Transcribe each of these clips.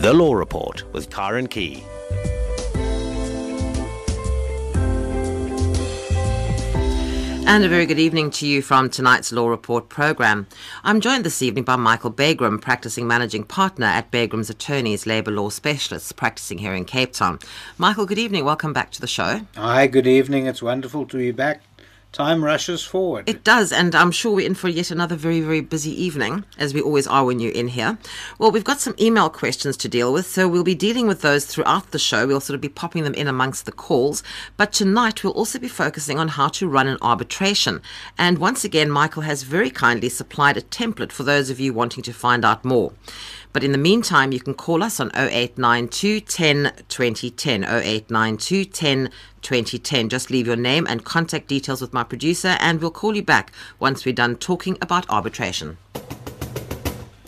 The Law Report with Karen Key. And a very good evening to you from tonight's Law Report program. I'm joined this evening by Michael Bagraim, practicing managing partner at Bagraim's Attorneys Labour Law Specialists, practicing here in Cape Town. Michael, good evening. Welcome back to the show. Hi, good evening. It's wonderful to be back time rushes forward. It does, and I'm sure we're in for yet another very, very busy evening, as we always are when you're in here. Well, we've got some email questions to deal with, so we'll be dealing with those throughout the show. We'll sort of be popping them in amongst the calls. But tonight, we'll also be focusing on how to run an arbitration. And once again, Michael has very kindly supplied a template for those of you wanting to find out more. But in the meantime, you can call us on 0892 10 2010. 0892 10 2010. Just leave your name and contact details with my producer, and we'll call you back once we're done talking about arbitration.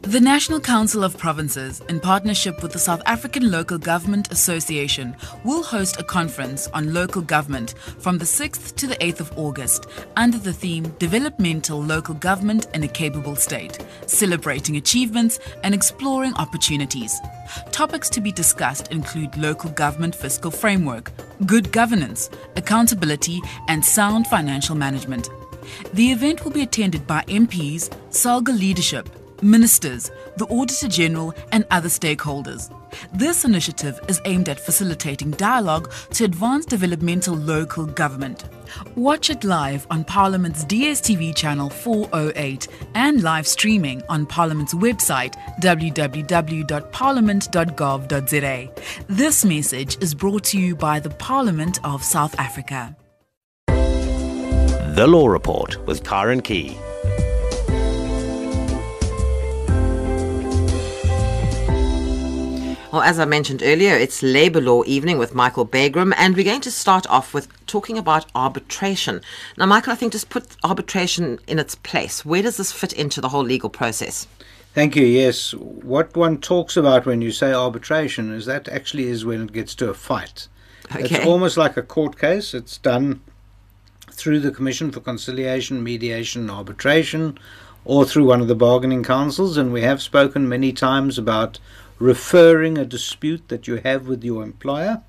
The National Council of Provinces, in partnership with the South African Local Government Association, will host a conference on local government from the 6th to the 8th of August under the theme Developmental Local Government in a Capable State, celebrating achievements and exploring opportunities. Topics to be discussed include local government fiscal framework, good governance, accountability, and sound financial management. The event will be attended by MPs, SALGA leadership, ministers, the Auditor General, and other stakeholders. This initiative is aimed at facilitating dialogue to advance developmental local government. Watch it live on Parliament's DSTV channel 408 and live streaming on Parliament's website www.parliament.gov.za. This message is brought to you by the Parliament of South Africa. The Law Report with Karen Key. Well, as I mentioned earlier, it's Labour Law Evening with Michael Bagraim, and we're going to start off with talking about arbitration. Now, Michael, I think just put arbitration in its place. Where does this fit into the whole legal process? Thank you. Yes, what one talks about when you say arbitration is that actually is when it gets to a fight. Okay. It's almost like a court case. It's done through the Commission for Conciliation, Mediation, and Arbitration, or through one of the bargaining councils. And we have spoken many times about referring a dispute that you have with your employer.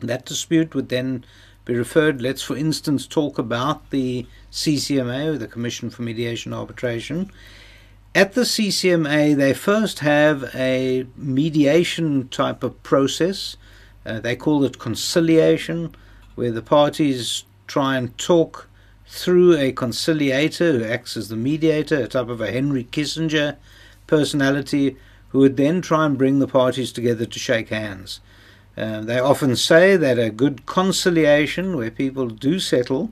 That dispute would then be referred. Let's, for instance, talk about the CCMA, the Commission for Mediation and Arbitration. At the CCMA, they first have a mediation type of process. Uh, they call it conciliation, where the parties try and talk through a conciliator who acts as the mediator, a type of a Henry Kissinger personality, who would then try and bring the parties together to shake hands. Uh, they often say that a good conciliation, where people do settle,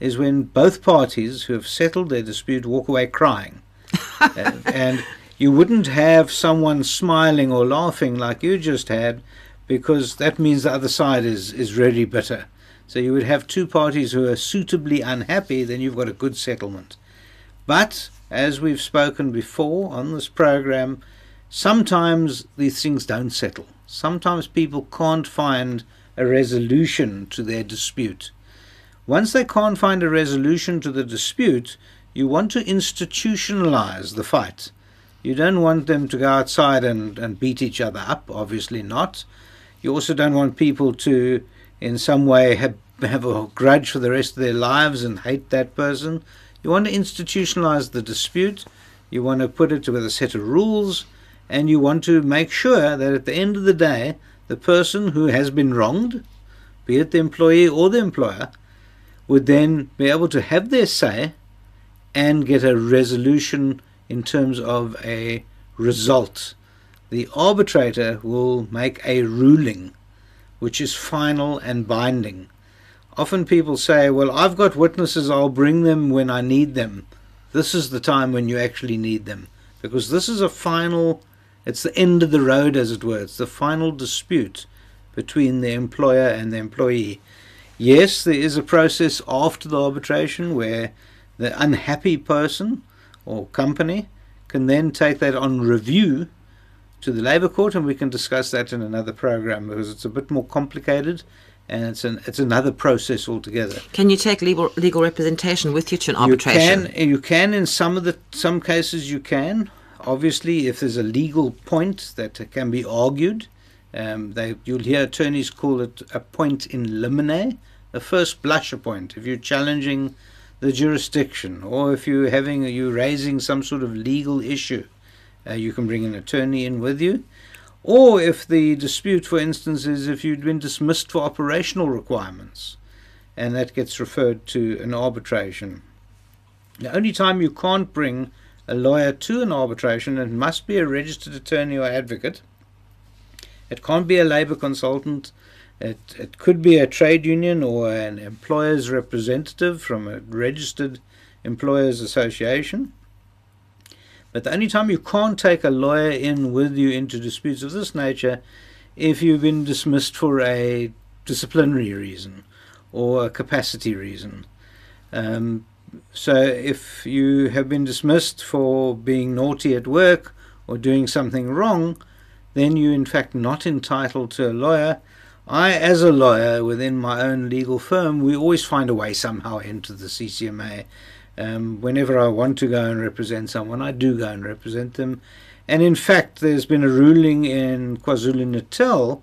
is when both parties who have settled their dispute walk away crying. uh, and you wouldn't have someone smiling or laughing like you just had, because that means the other side is, is really bitter. So you would have two parties who are suitably unhappy, then you've got a good settlement. But, as we've spoken before on this program, sometimes these things don't settle. Sometimes people can't find a resolution to their dispute. Once they can't find a resolution to the dispute, you want to institutionalize the fight. You don't want them to go outside and, and beat each other up, obviously not. You also don't want people to, in some way, have, have a grudge for the rest of their lives and hate that person. You want to institutionalize the dispute. You want to put it with a set of rules and you want to make sure that at the end of the day, the person who has been wronged, be it the employee or the employer, would then be able to have their say and get a resolution in terms of a result. The arbitrator will make a ruling which is final and binding. Often people say, Well, I've got witnesses, I'll bring them when I need them. This is the time when you actually need them because this is a final it's the end of the road, as it were. It's the final dispute between the employer and the employee. Yes, there is a process after the arbitration where the unhappy person or company can then take that on review to the Labour Court, and we can discuss that in another program because it's a bit more complicated and it's an it's another process altogether. Can you take legal legal representation with you to an arbitration? You can, you can in some of the some cases you can obviously, if there's a legal point that can be argued, um, they, you'll hear attorneys call it a point in limine, a first blusher point. If you're challenging the jurisdiction, or if you're having you raising some sort of legal issue, uh, you can bring an attorney in with you. Or if the dispute, for instance, is if you've been dismissed for operational requirements, and that gets referred to an arbitration. The only time you can't bring a lawyer to an arbitration, it must be a registered attorney or advocate. It can't be a labour consultant. It, it could be a trade union or an employer's representative from a registered employers association. But the only time you can't take a lawyer in with you into disputes of this nature if you've been dismissed for a disciplinary reason or a capacity reason. Um, so if you have been dismissed for being naughty at work or doing something wrong, then you're in fact not entitled to a lawyer. I, as a lawyer within my own legal firm, we always find a way somehow into the CCMA. Um, whenever I want to go and represent someone, I do go and represent them. And in fact, there's been a ruling in KwaZulu Natal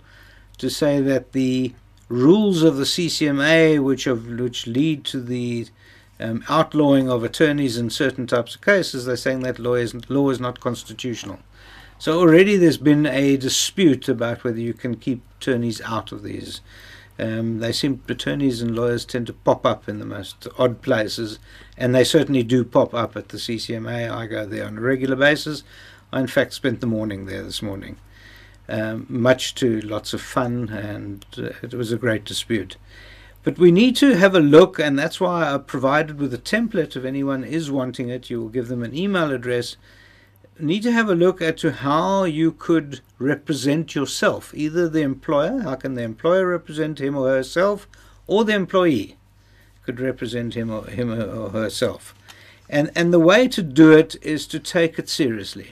to say that the rules of the CCMA, which, have, which lead to the um, outlawing of attorneys in certain types of cases, they're saying that law is, law is not constitutional. So already there's been a dispute about whether you can keep attorneys out of these. Um, they seem attorneys and lawyers tend to pop up in the most odd places, and they certainly do pop up at the CCMA. I go there on a regular basis. I in fact spent the morning there this morning, um, much to lots of fun, and uh, it was a great dispute. But we need to have a look, and that's why I provided with a template. If anyone is wanting it, you will give them an email address. Need to have a look at to how you could represent yourself, either the employer, how can the employer represent him or herself, or the employee could represent him or him or herself. And and the way to do it is to take it seriously.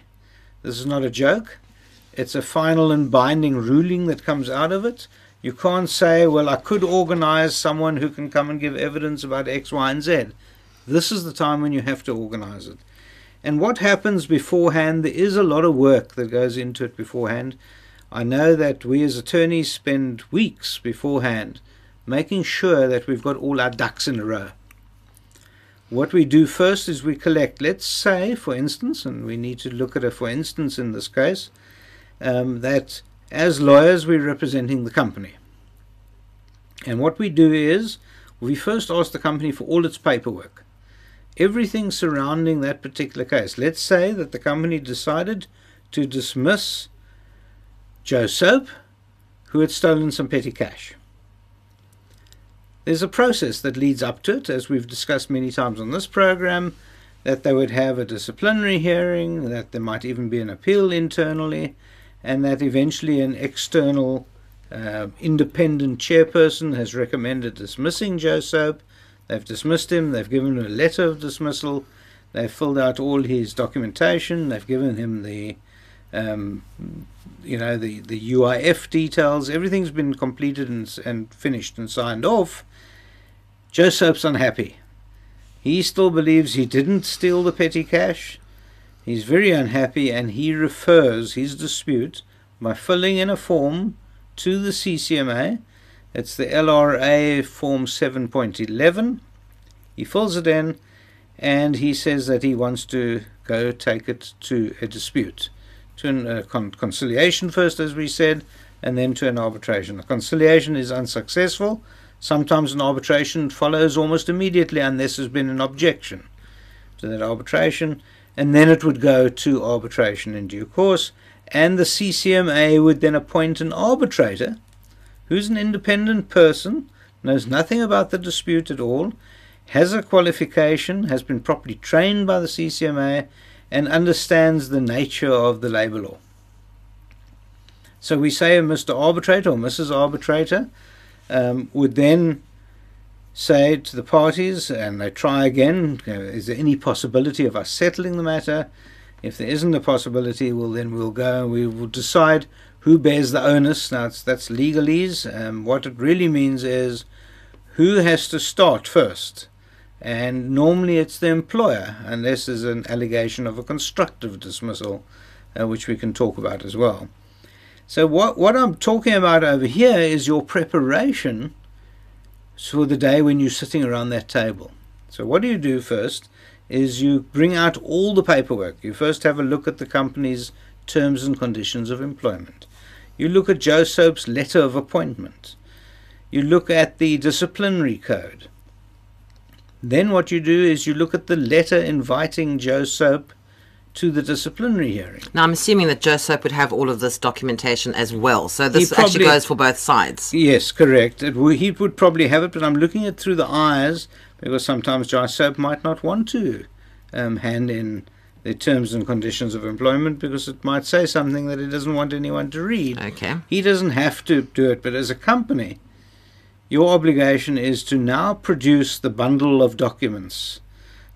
This is not a joke. It's a final and binding ruling that comes out of it. You can't say, well, I could organize someone who can come and give evidence about X, Y, and Z. This is the time when you have to organize it. And what happens beforehand, there is a lot of work that goes into it beforehand. I know that we as attorneys spend weeks beforehand making sure that we've got all our ducks in a row. What we do first is we collect, let's say, for instance, and we need to look at it for instance in this case, um, that as lawyers, we're representing the company. And what we do is we first ask the company for all its paperwork, everything surrounding that particular case. Let's say that the company decided to dismiss Joe Soap, who had stolen some petty cash. There's a process that leads up to it, as we've discussed many times on this program, that they would have a disciplinary hearing, that there might even be an appeal internally, and that eventually an external uh, independent chairperson has recommended dismissing Joe Soap. They've dismissed him, they've given him a letter of dismissal, they've filled out all his documentation, they've given him the um, you know the, the UIF details, everything's been completed and, and finished and signed off. Joe Soap's unhappy. He still believes he didn't steal the petty cash. He's very unhappy and he refers his dispute by filling in a form to the CCMA. It's the LRA Form 7.11. He fills it in and he says that he wants to go take it to a dispute, to a con- conciliation first, as we said, and then to an arbitration. The conciliation is unsuccessful. Sometimes an arbitration follows almost immediately unless there's been an objection to that arbitration and then it would go to arbitration in due course, and the CCMA would then appoint an arbitrator who's an independent person, knows nothing about the dispute at all, has a qualification, has been properly trained by the CCMA, and understands the nature of the labour law. So we say a Mr. Arbitrator or Mrs. Arbitrator um, would then say to the parties, and they try again, is there any possibility of us settling the matter? If there isn't a possibility, well, then we'll go and we will decide who bears the onus. Now, that's legalese. Um, what it really means is who has to start first. And normally it's the employer, unless there's an allegation of a constructive dismissal, uh, which we can talk about as well. So, what, what I'm talking about over here is your preparation for the day when you're sitting around that table. So, what do you do first? Is you bring out all the paperwork. You first have a look at the company's terms and conditions of employment. You look at Joe Soap's letter of appointment. You look at the disciplinary code. Then what you do is you look at the letter inviting Joe Soap to the disciplinary hearing. Now, I'm assuming that Joe Soap would have all of this documentation as well. So this probably- actually goes for both sides. Yes, correct. It, he would probably have it, but I'm looking at through the eyes because sometimes Joe Soap might not want to um, hand in the terms and conditions of employment because it might say something that he doesn't want anyone to read. Okay. He doesn't have to do it, but as a company, your obligation is to now produce the bundle of documents.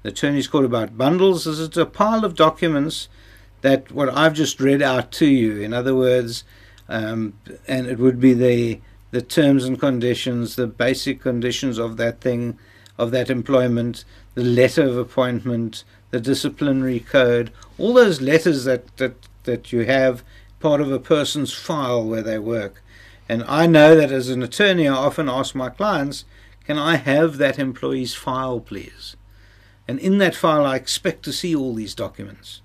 The attorney's called about bundles is it's a pile of documents that what I've just read out to you. In other words, um, and it would be the the terms and conditions, the basic conditions of that thing, of that employment, the letter of appointment, the disciplinary code, all those letters that that that you have part of a person's file where they work. And I know that as an attorney, I often ask my clients, "Can I have that employee's file, please?" And in that file, I expect to see all these documents.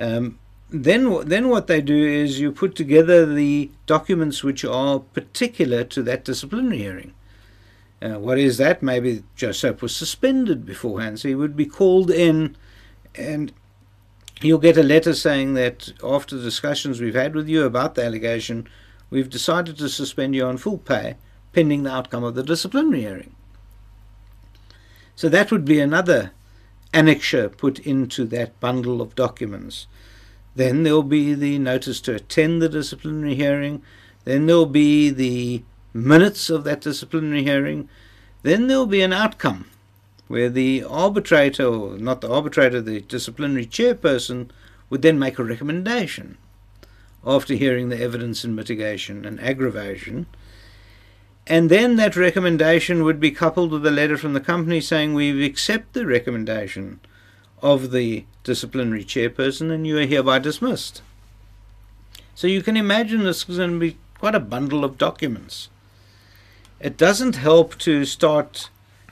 Um, then, then what they do is you put together the documents which are particular to that disciplinary hearing. Uh, what is that? Maybe Joseph was suspended beforehand, so he would be called in, and you'll get a letter saying that after the discussions we've had with you about the allegation, we've decided to suspend you on full pay pending the outcome of the disciplinary hearing. So that would be another annexure put into that bundle of documents. Then there'll be the notice to attend the disciplinary hearing. Then there'll be the minutes of that disciplinary hearing. Then there'll be an outcome where the arbitrator, or not the arbitrator, the disciplinary chairperson, would then make a recommendation after hearing the evidence in mitigation and aggravation. And then that recommendation would be coupled with a letter from the company saying we accept the recommendation of the disciplinary chairperson and you are hereby dismissed. So you can imagine this is going to be quite a bundle of documents. It doesn't help to start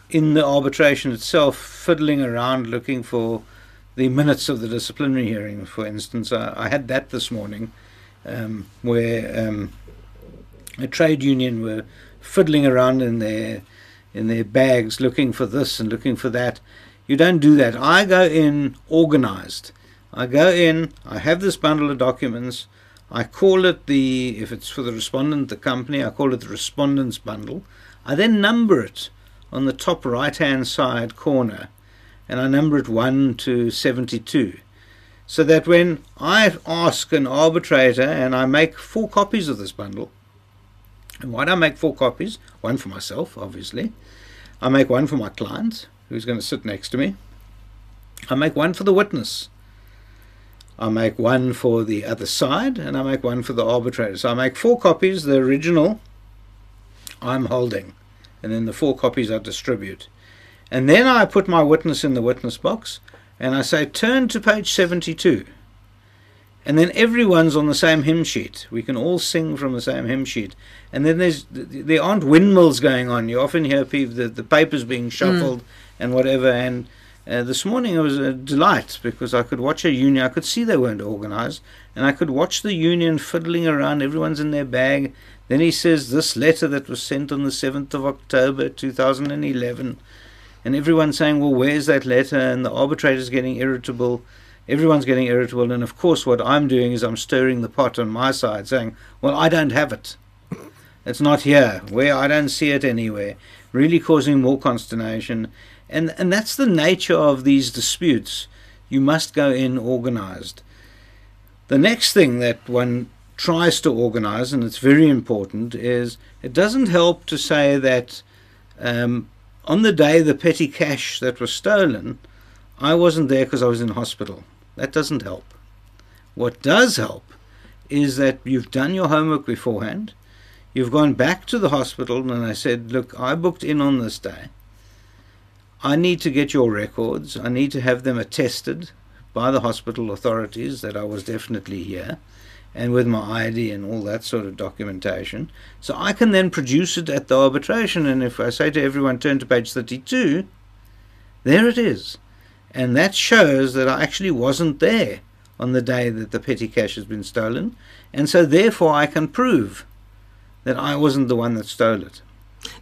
in the arbitration itself fiddling around looking for the minutes of the disciplinary hearing, for instance. I, I had that this morning um, where um, a trade union were fiddling around in their in their bags looking for this and looking for that. You don't do that. I go in organized. I go in, I have this bundle of documents, I call it the if it's for the respondent, the company, I call it the respondent's bundle. I then number it on the top right hand side corner and I number it one to seventy two. So that when I ask an arbitrator and I make four copies of this bundle, and why do I make four copies? One for myself, obviously. I make one for my client, who's going to sit next to me. I make one for the witness. I make one for the other side, and I make one for the arbitrator. So I make four copies. The original I'm holding, and then the four copies I distribute. And then I put my witness in the witness box, and I say, turn to page 72. And then everyone's on the same hymn sheet. We can all sing from the same hymn sheet. And then there's there aren't windmills going on. You often hear people the, the papers being shuffled and whatever. And uh, this morning it was a delight because I could watch a union. I could see they weren't organised, and I could watch the union fiddling around. Everyone's in their bag. Then he says this letter that was sent on the seventh of October, two thousand and eleven, and everyone's saying, "Well, where's that letter?" And the arbitrator's getting irritable everyone's getting irritable and of course what i'm doing is i'm stirring the pot on my side saying well i don't have it. It's not here. Where i don't see it anywhere. Really causing more consternation. And and that's the nature of these disputes. You must go in organized. The next thing that one tries to organize and it's very important is it doesn't help to say that um, on the day the petty cash that was stolen i wasn't there because i was in hospital that doesn't help. What does help is that you've done your homework beforehand. You've gone back to the hospital and I said, Look, I booked in on this day. I need to get your records. I need to have them attested by the hospital authorities that I was definitely here and with my ID and all that sort of documentation. So I can then produce it at the arbitration. And if I say to everyone, turn to page 32, there it is. And that shows that I actually wasn't there on the day that the petty cash has been stolen. And so therefore I can prove that I wasn't the one that stole it.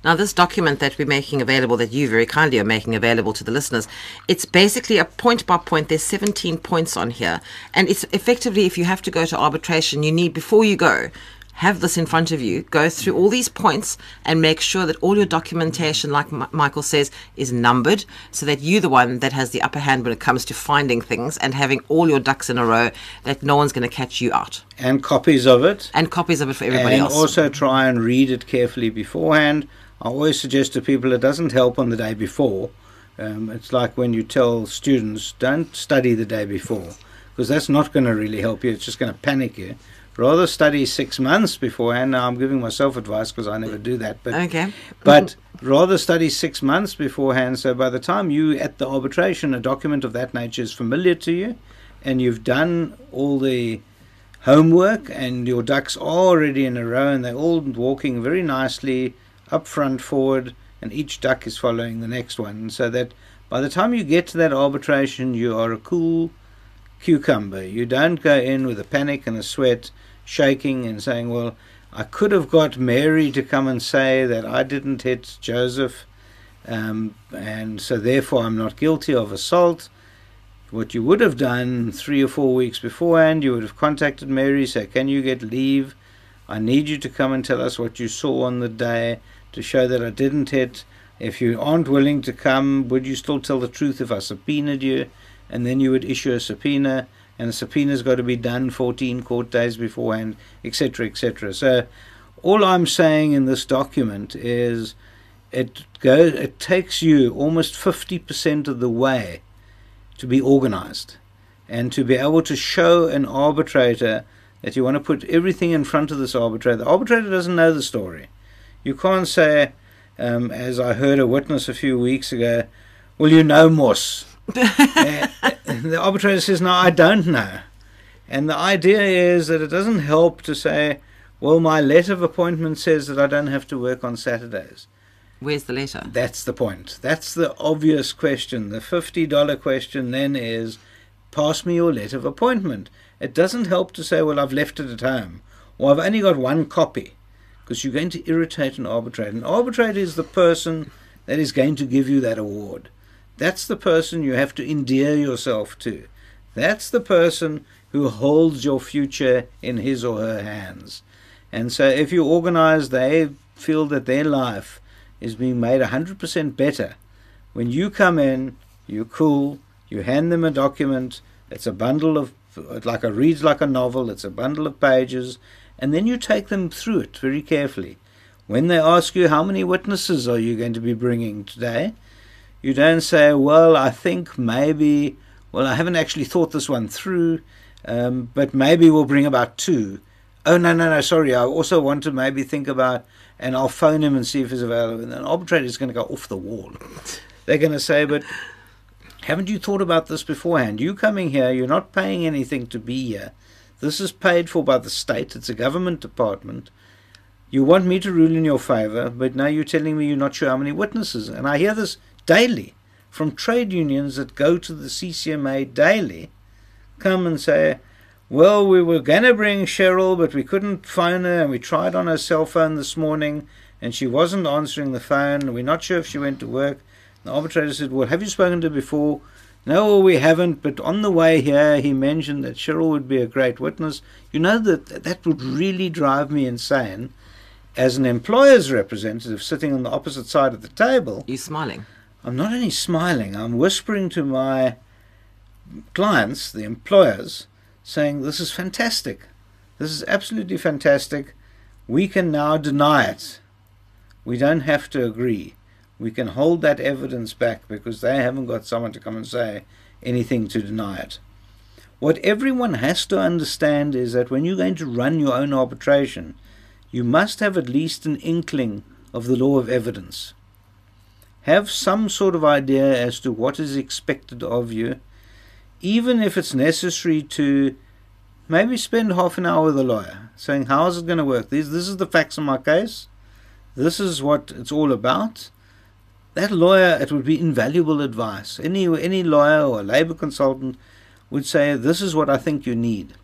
Now, this document that we're making available, that you very kindly are making available to the listeners, it's basically a point by point. There's 17 points on here. And it's effectively, if you have to go to arbitration, you need, before you go, have this in front of you, go through all these points and make sure that all your documentation, like M- Michael says, is numbered so that you're the one that has the upper hand when it comes to finding things and having all your ducks in a row, that no one's going to catch you out. And copies of it. And copies of it for everybody and else. And also try and read it carefully beforehand. I always suggest to people it doesn't help on the day before. Um, it's like when you tell students, don't study the day before, because that's not going to really help you. It's just going to panic you. Rather study six months beforehand. Now I'm giving myself advice because I never do that, but okay. but rather study six months beforehand. So by the time you at the arbitration, a document of that nature is familiar to you, and you've done all the homework, and your ducks are already in a row, and they're all walking very nicely up front, forward, and each duck is following the next one, so that by the time you get to that arbitration, you are a cool cucumber. You don't go in with a panic and a sweat, shaking and saying, Well, I could have got Mary to come and say that I didn't hit Joseph, um, and so therefore I'm not guilty of assault. What you would have done three or four weeks beforehand, you would have contacted Mary, say, Can you get leave? I need you to come and tell us what you saw on the day to show that I didn't hit. If you aren't willing to come, would you still tell the truth if I subpoenaed you? And then you would issue a subpoena, and a subpoena's got to be done 14 court days beforehand, etc., etc. So, all I'm saying in this document is it goes, it takes you almost 50% of the way to be organized and to be able to show an arbitrator that you want to put everything in front of this arbitrator. The arbitrator doesn't know the story. You can't say, um, as I heard a witness a few weeks ago, well, you know Moss. Uh, the arbitrator says, no, I don't know. And the idea is that it doesn't help to say, well, my letter of appointment says that I don't have to work on Saturdays. Where's the letter? That's the point. That's the obvious question. The $50 question then is pass me your letter of appointment. It doesn't help to say, well, I've left it at home, or I've only got one copy, because you're going to irritate an arbitrator. An arbitrator is the person that is going to give you that award. That's the person you have to endear yourself to. That's the person who holds your future in his or her hands. And so if you organize, they feel that their life is being made 100% better. When you come in, you're cool, you hand them a document, it's a bundle of, like a reads like a novel, it's a bundle of pages, and then you take them through it very carefully. When they ask you how many witnesses are you going to be bringing today, you don't say, well, I think maybe, well, I haven't actually thought this one through, um, but maybe we'll bring about two. Oh, no, no, no, sorry, I also want to maybe think about, and I'll phone him and see if he's available. And an arbitrator is going to go off the wall. They're going to say, but haven't you thought about this beforehand? You coming here, you're not paying anything to be here. This is paid for by the state, it's a government department. You want me to rule in your favor, but now you're telling me you're not sure how many witnesses. And I hear this daily from trade unions that go to the CCMA daily, come and say, well, we were going to bring Cheryl, but we couldn't phone her, and we tried on her cell phone this morning, and she wasn't answering the phone. We're not sure if she went to work. The arbitrator said, Well, have you spoken to her before? No, we haven't, but on the way here, he mentioned that Cheryl would be a great witness. You know that that would really drive me insane. As an employer's representative sitting on the opposite side of the table, He's smiling? I'm not only smiling, I'm whispering to my clients, the employers, saying, This is fantastic. This is absolutely fantastic. We can now deny it. We don't have to agree. We can hold that evidence back because they haven't got someone to come and say anything to deny it. What everyone has to understand is that when you're going to run your own arbitration, you must have at least an inkling of the law of evidence. Have some sort of idea as to what is expected of you, even if it's necessary to maybe spend half an hour with a lawyer saying, How is it going to work? This, this is the facts of my case. This is what it's all about. That lawyer, it would be invaluable advice. Any, any lawyer or labor consultant would say, This is what I think you need.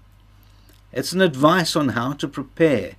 It's an advice on how to prepare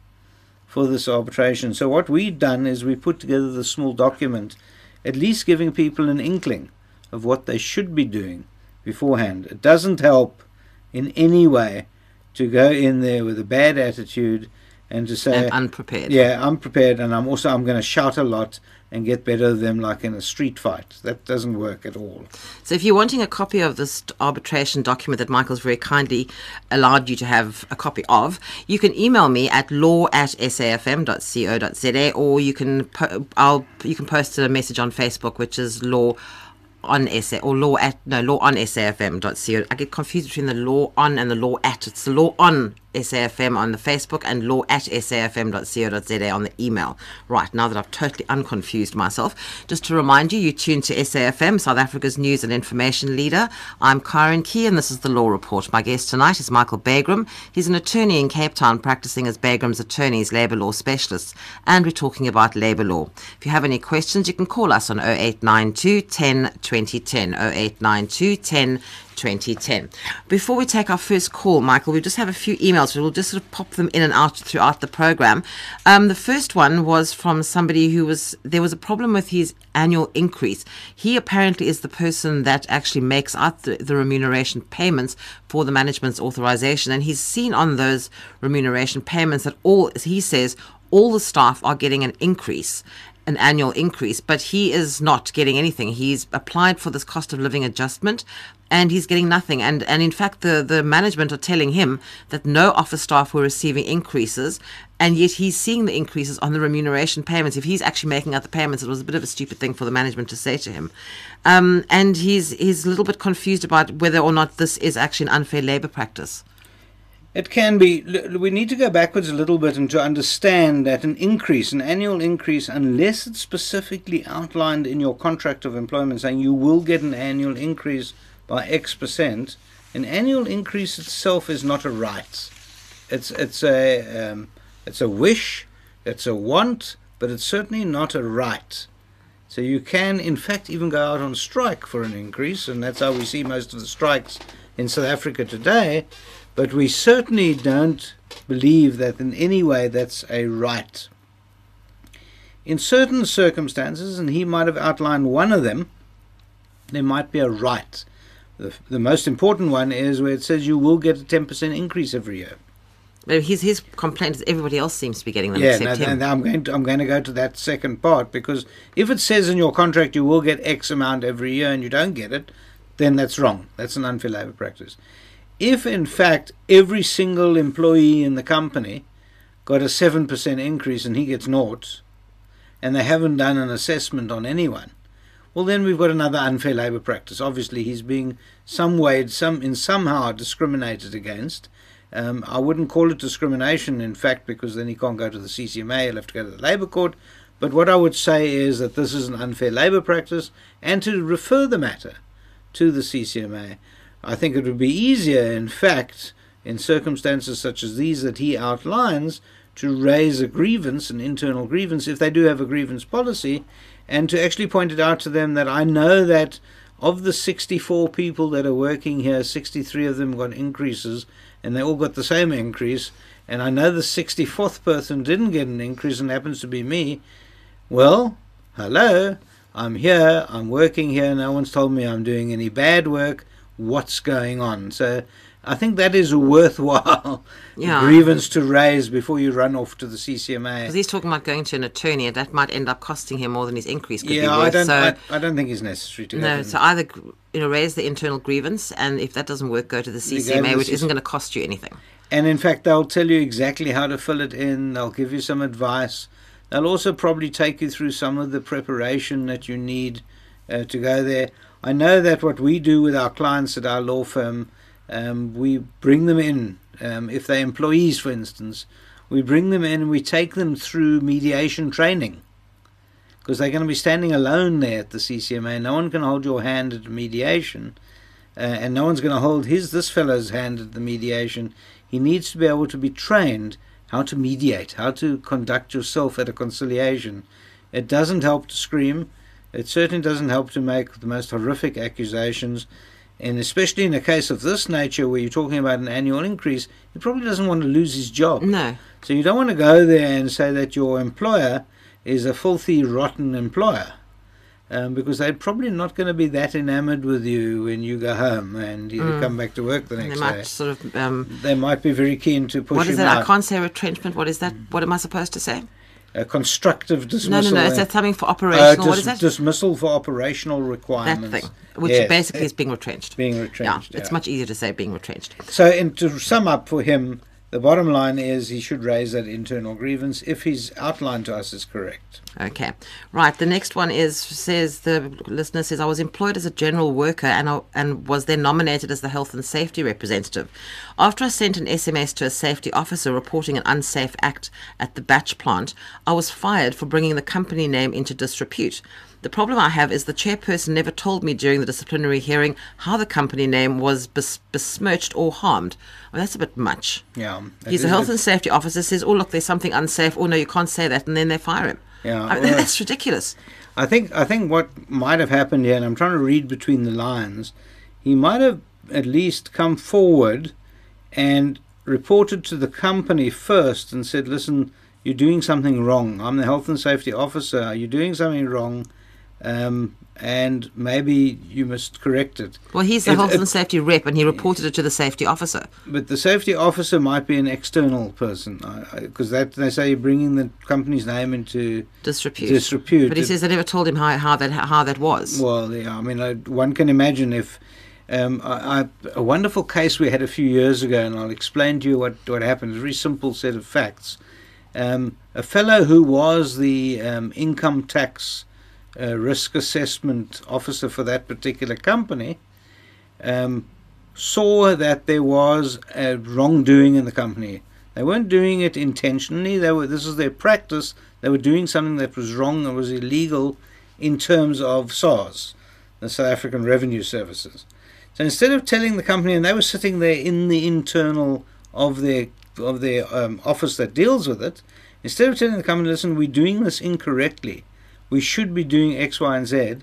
for this arbitration. So, what we've done is we put together this small document, at least giving people an inkling of what they should be doing beforehand. It doesn't help in any way to go in there with a bad attitude and to say unprepared. yeah i'm prepared and i'm also i'm going to shout a lot and get better than them like in a street fight that doesn't work at all So, if you're wanting a copy of this arbitration document that Michael's very kindly allowed you to have a copy of, you can email me at law at safm.co.za or you can po- I'll you can post a message on Facebook, which is law on SA or law at no law on safm.co. I get confused between the law on and the law at. It's the law on SAFM on the Facebook and law at safm.co.za on the email. Right, now that I've totally unconfused myself, just to remind you, you tune to SAFM, South Africa's news and information leader. I'm Karen Key and this is the Law Report. My guest tonight is Michael Bagraim. He's an attorney in Cape Town practicing as Bagraim's attorneys, labour law specialist, and we're talking about labour law. If you have any questions, you can call us on 0892 10 2010, 0892 10 2010. Before we take our first call, Michael, we just have a few emails. We'll just sort of pop them in and out throughout the program. Um, the first one was from somebody who was there was a problem with his annual increase. He apparently is the person that actually makes out the, the remuneration payments for the management's authorization, and he's seen on those remuneration payments that all he says all the staff are getting an increase an annual increase, but he is not getting anything. He's applied for this cost of living adjustment and he's getting nothing. And and in fact the, the management are telling him that no office staff were receiving increases and yet he's seeing the increases on the remuneration payments. If he's actually making out the payments, it was a bit of a stupid thing for the management to say to him. Um, and he's he's a little bit confused about whether or not this is actually an unfair labour practice. It can be. We need to go backwards a little bit and to understand that an increase, an annual increase, unless it's specifically outlined in your contract of employment saying you will get an annual increase by X percent, an annual increase itself is not a right. It's it's a um, it's a wish, it's a want, but it's certainly not a right. So you can, in fact, even go out on strike for an increase, and that's how we see most of the strikes in South Africa today. But we certainly don't believe that in any way that's a right. In certain circumstances, and he might have outlined one of them, there might be a right. The, the most important one is where it says you will get a 10% increase every year. But His his complaint is everybody else seems to be getting them Yeah, except now, him. now I'm going to I'm going to go to that second part because if it says in your contract you will get X amount every year and you don't get it, then that's wrong. That's an unfair labor practice. If in fact every single employee in the company got a seven percent increase and he gets naught, and they haven't done an assessment on anyone, well then we've got another unfair labor practice. Obviously he's being some way some in somehow discriminated against. Um, I wouldn't call it discrimination, in fact, because then he can't go to the CCMA, he'll have to go to the Labour Court. But what I would say is that this is an unfair labour practice and to refer the matter to the CCMA. I think it would be easier, in fact, in circumstances such as these that he outlines, to raise a grievance, an internal grievance, if they do have a grievance policy, and to actually point it out to them that I know that of the 64 people that are working here, 63 of them got increases, and they all got the same increase. And I know the 64th person didn't get an increase and happens to be me. Well, hello, I'm here, I'm working here, no one's told me I'm doing any bad work. What's going on? So I think that is a worthwhile Yeah. grievance to raise before you run off to the CCMA. Because he's talking about going to an attorney, and that might end up costing him more than his increase could be Yeah, worth. I don't. so, I, I don't think it's necessary to. go no, so either you know raise the internal grievance, and if that doesn't work, go to the go to CCMA, the which isn't going to cost you anything. And in fact, they'll tell you exactly how to fill it in. They'll give you some advice. They'll also probably take you through some of the preparation that you need uh, to go there. I know that what we do with our clients at our law firm, um, we bring them in. Um, if they're employees, for instance, we bring them in and we take them through mediation training. because they're going to be standing alone there at the CCMA. No one can hold your hand at mediation, uh, and no one's going to hold his this fellow's hand at the mediation. He needs to be able to be trained how to mediate, how to conduct yourself at a conciliation. It doesn't help to scream. It certainly doesn't help to make the most horrific accusations. And especially in a case of this nature where you're talking about an annual increase, he probably doesn't want to lose his job. No. So you don't want to go there and say that your employer is a filthy, rotten employer. Um, because they're probably not going to be that enamored with you when you go home and you come back to work the They next might day. sort of. Um, They might be very keen to push you what is that? I can't say retrenchment. What is that? What am I supposed to say? A constructive dismissal. no, no. No. Is uh, that something for uh, operational? what dis- is that? Dismissal for operational requirements. that thing, which Yes. basically is being retrenched. being retrenched. yeah, retrenched. it's much easier to say being retrenched. So, and to sum up for him, the bottom line is he should raise that internal grievance if his outline to us is correct. Okay, right. The next one is says the listener says I was employed as a general worker and I, and was then nominated as the health and safety representative. After I sent an SMS to a safety officer reporting an unsafe act at the batch plant, I was fired for bringing the company name into disrepute. The problem I have is the chairperson never told me during the disciplinary hearing how the company name was bes- besmirched or harmed. Well, that's a bit much. Yeah. He's a health and safety officer, says, oh, look, there's something unsafe. Oh, no, you can't say that. And then they fire him. Yeah, I mean, well- that's ridiculous. I think I think what might have happened here, and I'm trying to read between the lines, he might have at least come forward and reported to the company first and said, "Listen, you're doing something wrong. I'm the health and safety officer. You're doing something wrong, um, and maybe you must correct it." Well, he's the If- health if- and safety rep, and he reported it to the safety officer. But the safety officer might be an external person because that they say you're bringing the company's name into Disrepute. disrepute. But he It- says they never told him how, how that how that was. Well, yeah, I mean, I, one can imagine if um, I, I, a wonderful case we had a few years ago, and I'll explain to you what, what happened. It's a very simple set of facts. Um, a fellow who was the um, income tax uh, risk assessment officer for that particular company um, saw that there was a wrongdoing in the company. They weren't doing it intentionally. They were. This is their practice. They were doing something that was wrong. That was illegal in terms of SARS, the South African Revenue Services. So instead of telling the company, and they were sitting there in the internal of their of their um, office that deals with it, instead of telling the company, listen, we're doing this incorrectly. We should be doing X, Y, and Z.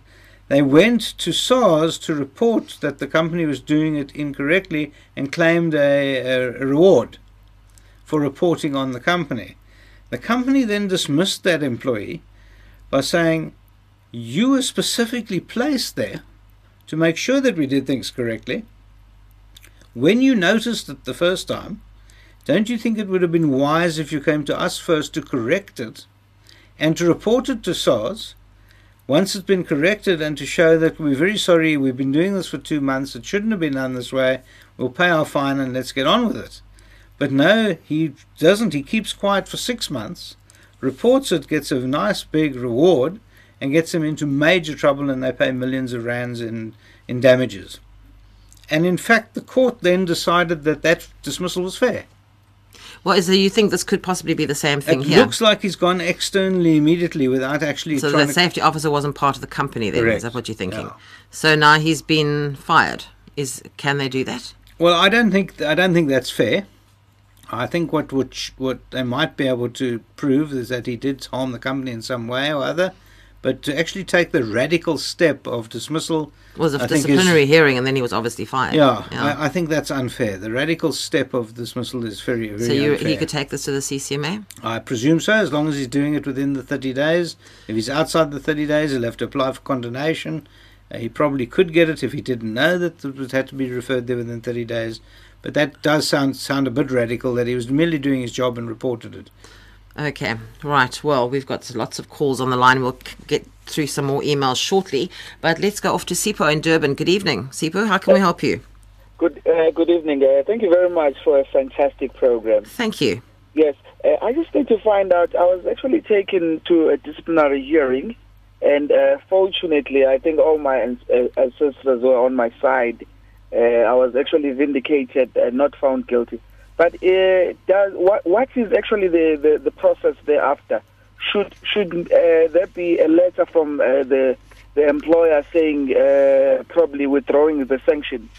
They went to SARS to report that the company was doing it incorrectly and claimed a, a, reward for reporting on the company. The company then dismissed that employee by saying, You were specifically placed there to make sure that we did things correctly. When you noticed it the first time, don't you think it would have been wise if you came to us first to correct it and to report it to SARS? Once it's been corrected and to show that we're very sorry, we've been doing this for two months, it shouldn't have been done this way, we'll pay our fine and let's get on with it. But no, he doesn't. He keeps quiet for six months, reports it, gets a nice big reward, and gets them into major trouble, and they pay millions of rands in, in damages. And in fact, the court then decided that that dismissal was fair. Well, is there, you think this could possibly be the same thing it here? looks like he's gone externally immediately without actually so the safety officer wasn't part of the company then? Correct. Is that what you're thinking? So now he's been fired. Is Can they do that? Well, I don't think I don't think that's fair. I think what what what they might be able to prove is that he did harm the company in some way or other, but to actually take the radical step of dismissal was a think is- disciplinary hearing, and then he was obviously fired. Yeah, I, I think that's unfair. The radical step of dismissal is very very so you, he could take this to the CCMA. I presume so, as long as he's doing it within the 30 days. If he's outside the 30 days, he'll have to apply for condonation. Uh, he probably could get it if he didn't know that it would had to be referred there within 30 days. But that does sound sound a bit radical that he was merely doing his job and reported it. Okay, right. Well, we've got lots of calls on the line. We'll get through some more emails shortly. But let's go off to Sipo in Durban. Good evening, Sipo. How can we help you? Good, uh, good evening. Uh, thank you very much for a fantastic program. Thank you. Yes, uh, I just need to find out. I was actually taken to a disciplinary hearing, and uh, fortunately, I think all my uh, ancestors were on my side. Uh, I was actually vindicated and not found guilty. But uh, does, what, what is actually the, the, the process thereafter? should should uh, there be a letter from uh, the the employer saying uh, probably withdrawing the sanction?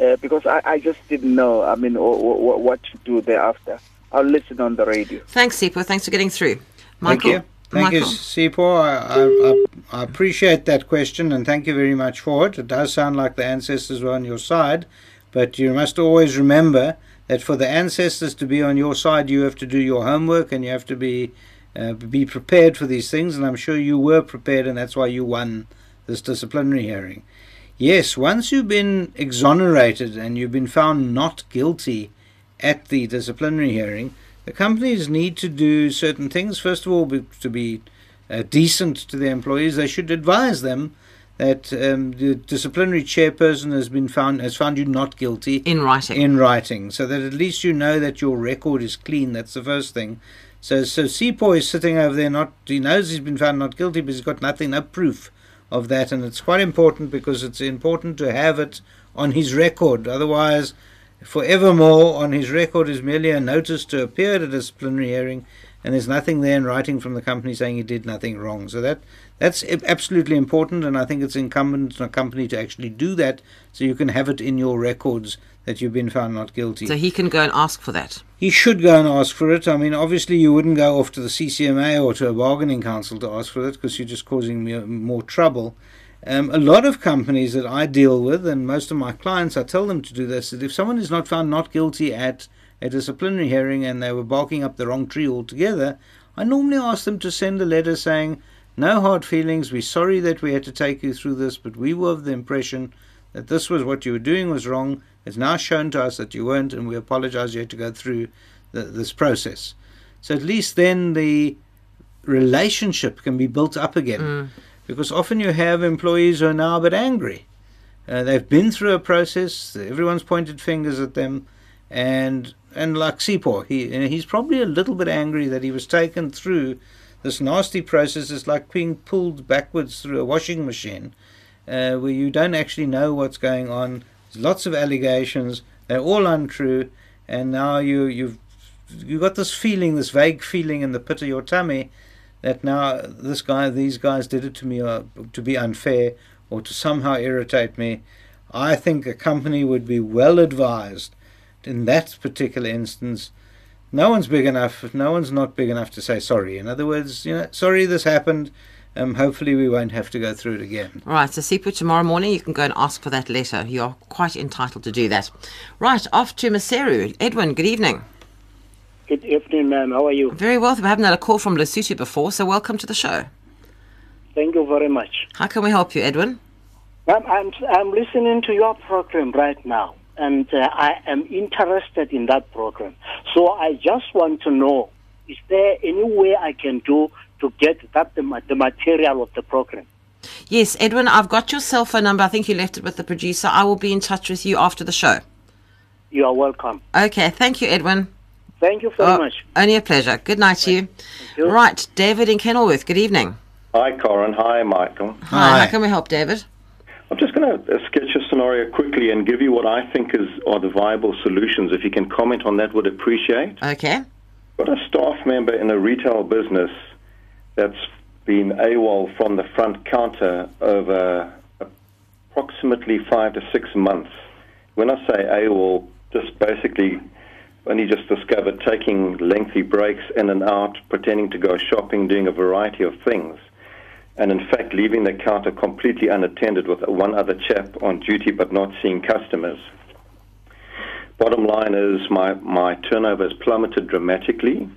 Uh, because I, I just didn't know. I mean, o- o- what to do thereafter. I'll listen on the radio. Thanks, Sipo. Thanks for getting through. Thank Michael. you. Thank you, Michael. Sipo. I, I, I, I appreciate that question and thank you very much for it. It does sound like the ancestors were on your side, but you must always remember that for the ancestors to be on your side, you have to do your homework and you have to be uh, be prepared for these things. And I'm sure you were prepared, and that's why you won this disciplinary hearing. Yes, once you've been exonerated and you've been found not guilty at the disciplinary hearing, the companies need to do certain things. First of all, to be uh, decent to their employees, they should advise them that um, the disciplinary chairperson has been found has found you not guilty In writing. in writing, so that at least you know that your record is clean. That's the first thing. So, so Sepoy is sitting over there. Not he knows he's been found not guilty, but he's got nothing, no proof of that, and it's quite important because it's important to have it on his record. Otherwise, forevermore on his record is merely a notice to appear at a disciplinary hearing, and there's nothing there in writing from the company saying he did nothing wrong. So that that's absolutely important, and I think it's incumbent on a company to actually do that, so you can have it in your records that you've been found not guilty. so he can go and ask for that. He should go and ask for it. I mean, obviously, you wouldn't go off to the CCMA or to a bargaining council to ask for it because you're just causing me more trouble. Um, a lot of companies that I deal with, and most of my clients, I tell them to do this: that if someone is not found not guilty at a disciplinary hearing and they were barking up the wrong tree altogether, I normally ask them to send a letter saying, "No hard feelings. We're sorry that we had to take you through this, but we were of the impression that this was what you were doing was wrong. It's now shown to us that you weren't, and we apologize you had to go through the, this process. So at least then the relationship can be built up again. Because often you have employees who are now a bit angry. Uh, they've been through a process, everyone's pointed fingers at them, and and like Sipho, he he's probably a little bit angry that he was taken through this nasty process. It's like being pulled backwards through a washing machine, uh, where you don't actually know what's going on. There's lots of allegations. They're all untrue, and now you you've you got this feeling, this vague feeling in the pit of your tummy, that now this guy, these guys did it to me uh, to be unfair or to somehow irritate me. I think a company would be well advised in that particular instance. No one's big enough. No one's not big enough to say sorry. In other words, you know, sorry this happened. Um, hopefully we won't have to go through it again. All right, so Sipho, tomorrow morning you can go and ask for that letter. You're quite entitled to do that. Right, off to Maseru. Edwin, good evening. Good evening, ma'am. How are you? Very well. We haven't had a call from Lesotho before, so welcome to the show. Thank you very much. How can we help you, Edwin? Ma'am, I'm, I'm listening to your program right now, and uh, I am interested in that program. So I just want to know, is there any way I can do to get that the, the material of the program? Yes, Edwin, I've got your cell phone number. I think you left it with the producer. I will be in touch with you after the show. You are welcome. Okay, thank you, Edwin. Thank you very Oh, much. Only a pleasure. Good night to you. you. Right, David in Kenilworth. Good evening. Hi, Karen. Hi, Michael. Hi. Hi. How can we help, David? I'm just going to sketch a scenario quickly and give you what I think is are the viable solutions. If you can comment on that, would appreciate. Okay. Got a staff member in a retail business that's been AWOL from the front counter over approximately five to six months. When I say AWOL, just basically only just discovered taking lengthy breaks in and out, pretending to go shopping, doing a variety of things. And in fact, leaving the counter completely unattended with one other chap on duty but not seeing customers. Bottom line is my, my turnover has plummeted dramatically.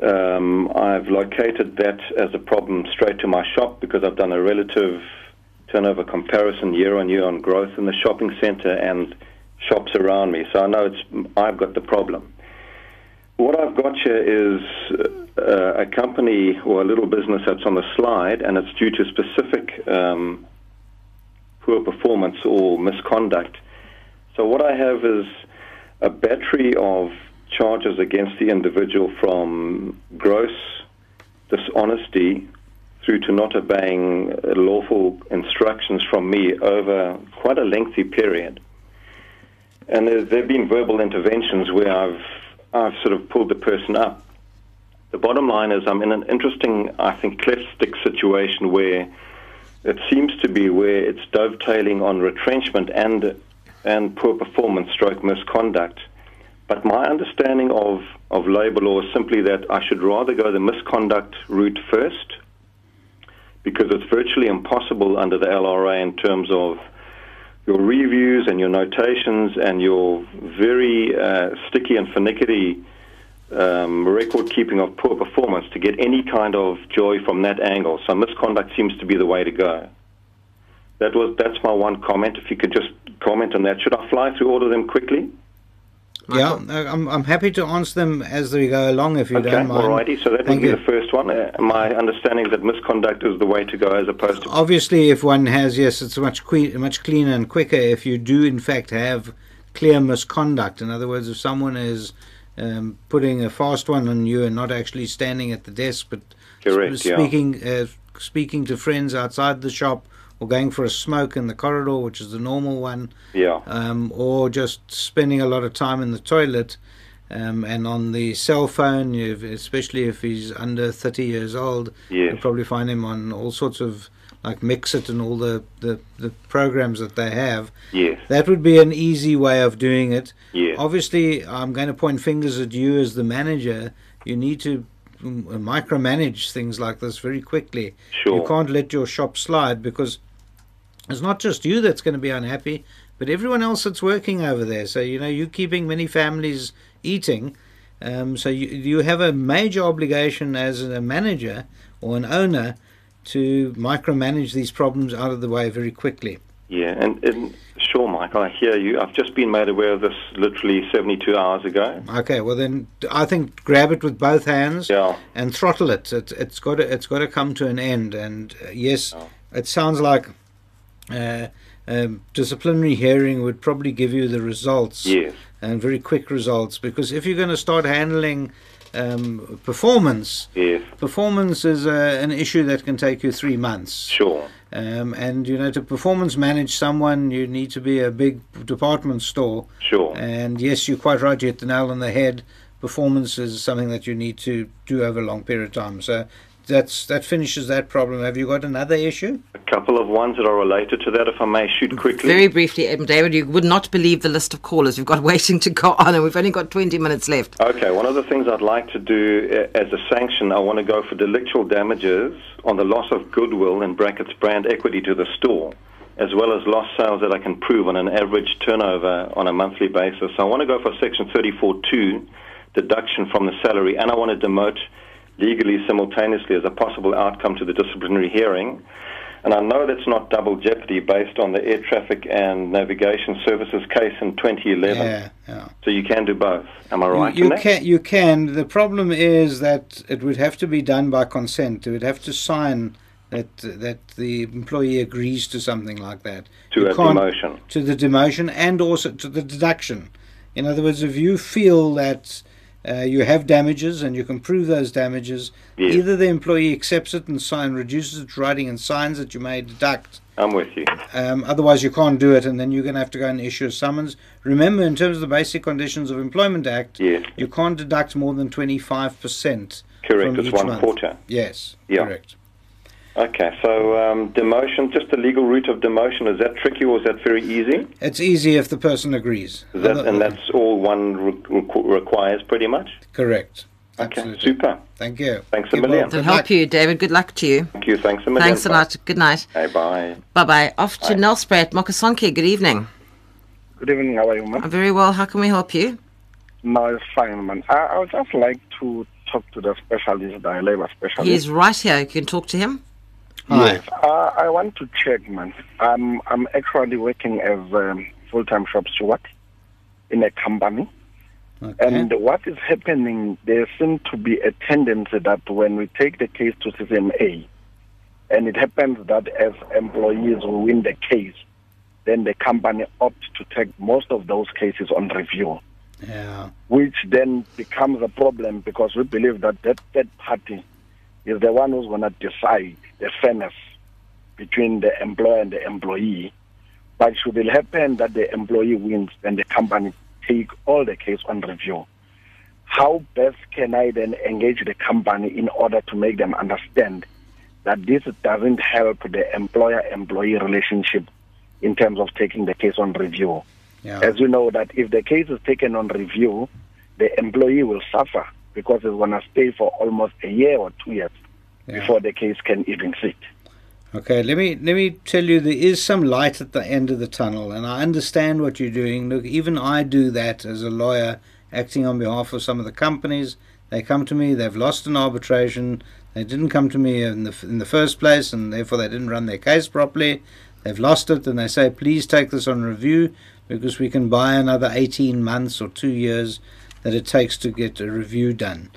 Um, I've located that as a problem straight to my shop because I've done a relative turnover comparison year on year on growth in the shopping center and shops around me. So I know it's I've got the problem. What I've got here is uh, a company or a little business that's on the slide, and it's due to specific um, poor performance or misconduct. So what I have is a battery of charges against the individual from gross dishonesty through to not obeying lawful instructions from me over quite a lengthy period. And there have been verbal interventions where I've I've sort of pulled the person up The bottom line is I'm in an interesting, I think, cleft stick situation where it seems to be where it's dovetailing on retrenchment and and poor performance stroke misconduct. But my understanding of, of labour law is simply that I should rather go the misconduct route first because it's virtually impossible under the LRA in terms of your reviews and your notations and your very uh, sticky and finicky um, record keeping of poor performance to get any kind of joy from that angle. So misconduct seems to be the way to go. That was that's my one comment. If you could just comment on that, should I fly through all of them quickly? Yeah, uh, I'm, I'm happy to answer them as we go along if you okay, don't mind. alrighty. So that Thank would be you. the first one. Uh, my understanding is that misconduct is the way to go as opposed to Obviously, if one has, yes, it's much que- much cleaner and quicker if you do, in fact, have clear misconduct. In other words, if someone is um, putting a fast one on you and not actually standing at the desk, but Correct, sp- yeah. speaking uh, speaking to friends outside the shop or going for a smoke in the corridor, which is the normal one, yeah. um, or just spending a lot of time in the toilet. Um, and on the cell phone, especially if he's under 30 years old, Yes. you'll probably find him on all sorts of like MXit and all the, the, the programs that they have. Yes. That would be an easy way of doing it. Yes. Obviously, I'm going to point fingers at you as the manager. You need to mm, micromanage things like this very quickly. Sure. You can't let your shop slide because it's not just you that's going to be unhappy, but everyone else that's working over there. So you know you're keeping many families eating. Um, so you you have a major obligation as a manager or an owner to micromanage these problems out of the way very quickly. Yeah, and, and sure, Mike, I hear you. I've just been made aware of this literally 72 hours ago. Okay, well then I think grab it with both hands Yeah. and throttle it. it it's got to it's got to come to an end. And uh, yes, Oh. it sounds like uh, um, disciplinary hearing would probably give you the results Yes. and very quick results because if you're going to start handling um, performance, Yes. performance is uh, an issue that can take you three months. Sure. Um, and you know, to performance manage someone, you need to be a big department store. Sure. And yes, you're quite right. You hit the nail on the head. Performance is something that you need to do over a long period of time. So that's that finishes that problem. Have you got another issue? A couple of ones that are related to that, if I may shoot quickly. Very briefly, David, you would not believe the list of callers we've got waiting to go on, and we've only got 20 minutes left. Okay, one of the things I'd like to do uh, as a sanction, I want to go for delictual damages on the loss of goodwill in brackets brand equity to the store, as well as lost sales that I can prove on an average turnover on a monthly basis. So I want to go for section 34.2, deduction from the salary, and I want to demote legally simultaneously as a possible outcome to the disciplinary hearing. And I know that's not double jeopardy based on the Air Traffic and Navigation Services case in 2011. Yeah, yeah. So you can do both. Am I right? You, you can. You can. The problem is that it would have to be done by consent. It would have to sign that that the employee agrees to something like that. To You a demotion. To the demotion and also to the deduction. In other words, if you feel that uh, you have damages and you can prove those damages, Yes. either the employee accepts it and sign, reduces its writing and signs that you may deduct. I'm with you. Um, otherwise, you can't do it, and then you're going to have to go and issue a summons. Remember, in terms of the Basic Conditions of Employment Act, Yes. you can't deduct more than 25%. Correct. from It's one month. quarter. Yes, Yeah. correct. Okay. So um, demotion, just the legal route of demotion, is that tricky or is that very easy? It's easy if the person agrees. That, Other- and that's all one re- requires, pretty much. correct. Okay. Absolutely. Super. Thank you. Thanks a Keep million. well. To help luck. you, David. Good luck to you. Thank you. Thanks a million. Thanks a lot. Good night. Okay. Bye. Bye bye. Off to Nelspruit, Mokasonke. Good evening. Good evening, how are you, man? I'm very well. How can we help you? No, it's fine, man. I, I would just like to talk to the specialist, the labor specialist. He's right here. You can talk to him. Hi. Yes. Uh, I want to check, man. I'm, I'm actually working as a full-time shop steward in a company. Okay. And what is happening, there seems to be a tendency that when we take the case to CCMA, and it happens that as employees who win the case, then the company opts to take most of those cases on review. yeah. which then becomes a problem because we believe that that third party is the one who's going to decide the fairness between the employer and the employee. But should it happen that the employee wins, then the company take all the case on review. how best can I then engage the company in order to make them understand that this doesn't help the employer-employee relationship in terms of taking the case on review. Yeah. As you know, that if the case is taken on review, the employee will suffer because it's going to stay for almost a year or two years Yeah. before the case can even sit. Okay, let me let me tell you there is some light at the end of the tunnel, and I understand what you're doing. Look, even I do that as a lawyer, acting on behalf of some of the companies. They come to me, they've lost an arbitration, they didn't come to me in the in the first place, and therefore they didn't run their case properly. They've lost it, and they say, please take this on review because we can buy another 18 months or two years that it takes to get a review done.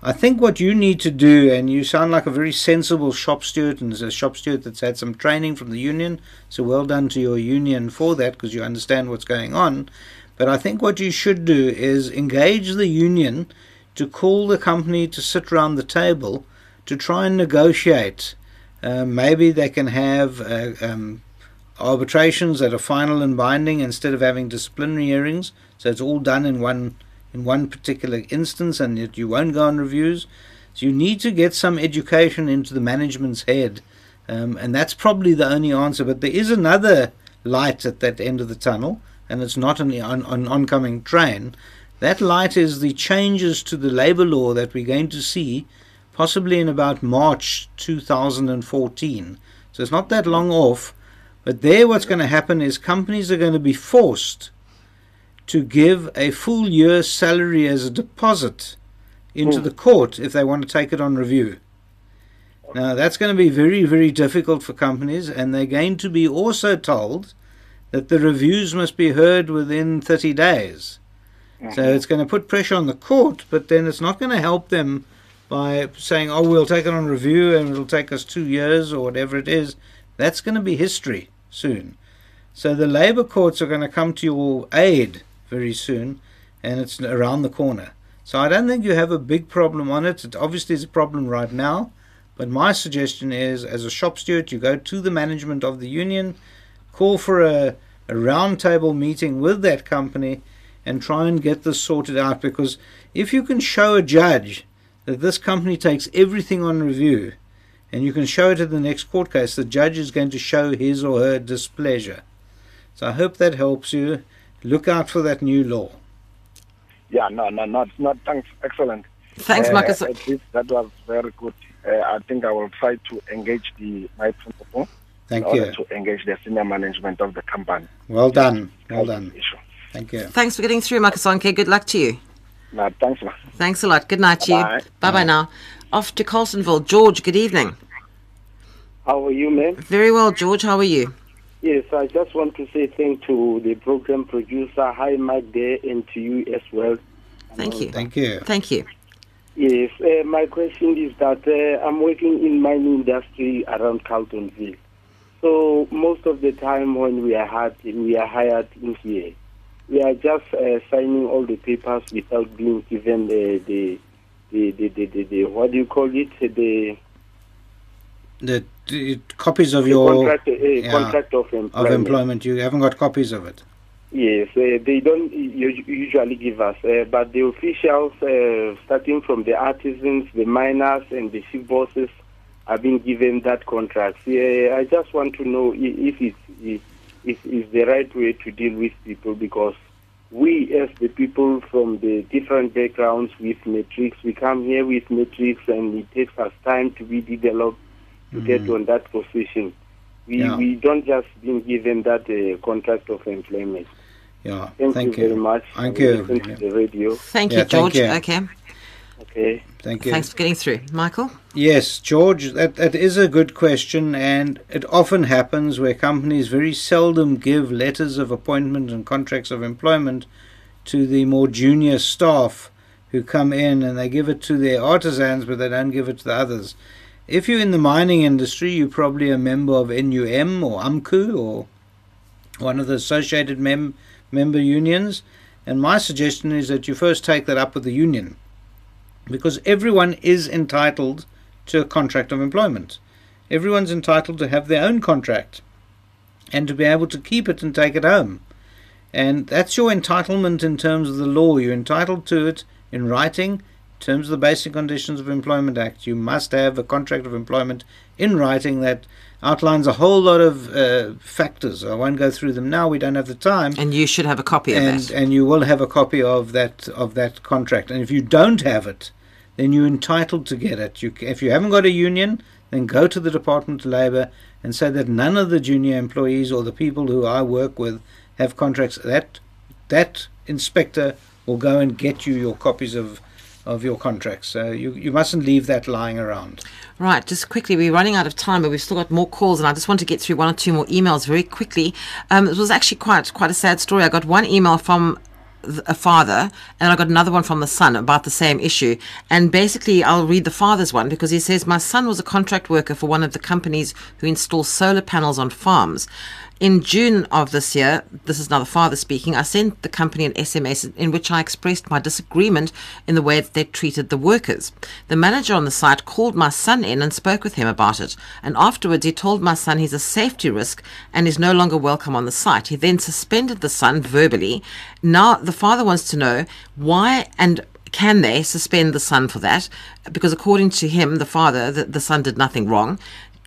I think what you need to do, and you sound like a very sensible shop steward, and a shop steward that's had some training from the union, so well done to your union for that because you understand what's going on. But I think what you should do is engage the union to call the company to sit round the table to try and negotiate. Uh, maybe they can have uh, um, arbitrations that are final and binding instead of having disciplinary hearings, so it's all done in one in one particular instance and yet you won't go on reviews. So you need to get some education into the management's head. Um, and that's probably the only answer. But there is another light at that end of the tunnel, and it's not an, on, an oncoming train. That light is the changes to the labour law that we're going to see possibly in about March 2014. So it's not that long off. But there, what's going to happen is companies are going to be forced to give a full year's salary as a deposit into hmm. the court if they want to take it on review. Now, that's going to be very, very difficult for companies, and they're going to be also told that the reviews must be heard within 30 days. So mm-hmm. it's going to put pressure on the court, but then it's not going to help them by saying, oh, we'll take it on review and it'll take us two years or whatever it is. That's going to be history soon. So the labour courts are going to come to your aid very soon, and it's around the corner. So I don't think you have a big problem on it. It obviously is a problem right now, but my suggestion is, as a shop steward, you go to the management of the union, call for a, a roundtable meeting with that company, and try and get this sorted out. Because if you can show a judge that this company takes everything on review, and you can show it in the next court case, the judge is going to show his or her displeasure. So I hope that helps you. Look out for that new law. Yeah, no, no, not, not thanks. Excellent. Thanks, Uh, Marcus. at least that was very good. Uh, I think I will try to engage the my principal Thank in order to engage the senior management of the company. Well done. Well done. this issue. Thank you. Thanks for getting through, Marcus Makasonke. Good luck to you. No, thanks, ma. Thanks a lot. Good night to you. Bye-bye. Bye bye now. Off to Carltonville. George, good evening. How are you, ma'am? Very well, George. How are you? Yes, I just want to say thank to the program producer, hi Mike there, and to you as well. Thank you. Thank you. Thank you. Yes, uh, my question is that uh, I'm working in mining industry around Carltonville. So most of the time when we are hired, we are hired in here, we are just uh, signing all the papers without being given the the the, the, the, the, the what do you call it the, The, the copies of the your contract uh, yeah, contract of employment. of employment, you haven't got copies of it. Yes, uh, they don't usually give us, uh, but the officials, uh, starting from the artisans, the miners, and the shift bosses, have been given that contract. Yeah, I just want to know if it's if, if, is the right way to deal with people because we, as the people from the different backgrounds with matric, we come here with matric, and it takes us time to be developed to get on that position. We, Yeah. we don't just being given that uh, contract of employment. Yeah. Thank, Thank you, very much. Thank I will you. Listen to the radio. Thank Yeah, you, thank George. you. Okay. Okay. Thank you. Thanks for getting through. Michael? Yes, George, that, that is a good question, and it often happens where companies very seldom give letters of appointment and contracts of employment to the more junior staff who come in and they give it to their artisans, but they don't give it to the others. If you're in the mining industry, you're probably a member of NUM or AMCU or one of the associated mem- member unions, and my suggestion is that you first take that up with the union because everyone is entitled to a contract of employment. Everyone's entitled to have their own contract and to be able to keep it and take it home. And that's your entitlement in terms of the law. You're entitled to it in writing. In terms of the Basic Conditions of Employment Act, you must have a contract of employment in writing that outlines a whole lot of uh, factors. I won't go through them now. We don't have the time. And you should have a copy of and that. and you will have a copy of that of that contract. And if you don't have it, then you're entitled to get it. You, if you haven't got a union, then go to the Department of Labour and say that none of the junior employees or the people who I work with have contracts. That that inspector will go and get you your copies of of your contracts. So you, you mustn't leave that lying around. Right, just quickly, we're running out of time, but we've still got more calls, and I just want to get through one or two more emails very quickly. Um, it was actually quite quite a sad story. I got one email from a father, and I got another one from the son about the same issue. And basically, I'll read the father's one because he says, My son was a contract worker for one of the companies who install solar panels on farms. In June of this year, this is now the father speaking, I sent the company an SMS in which I expressed my disagreement in the way that they treated the workers. The manager on the site called my son in and spoke with him about it. And afterwards, he told my son he's a safety risk and is no longer welcome on the site. He then suspended the son verbally. Now, the father wants to know why and can they suspend the son for that? Because according to him, the father, the, the son did nothing wrong.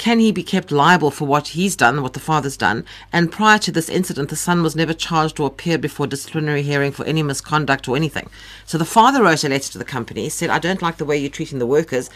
Can he be kept liable for what he's done, what the father's done? And prior to this incident, the son was never charged or appeared before disciplinary hearing for any misconduct or anything. So the father wrote a letter to the company, said, I don't like the way you're treating the workers.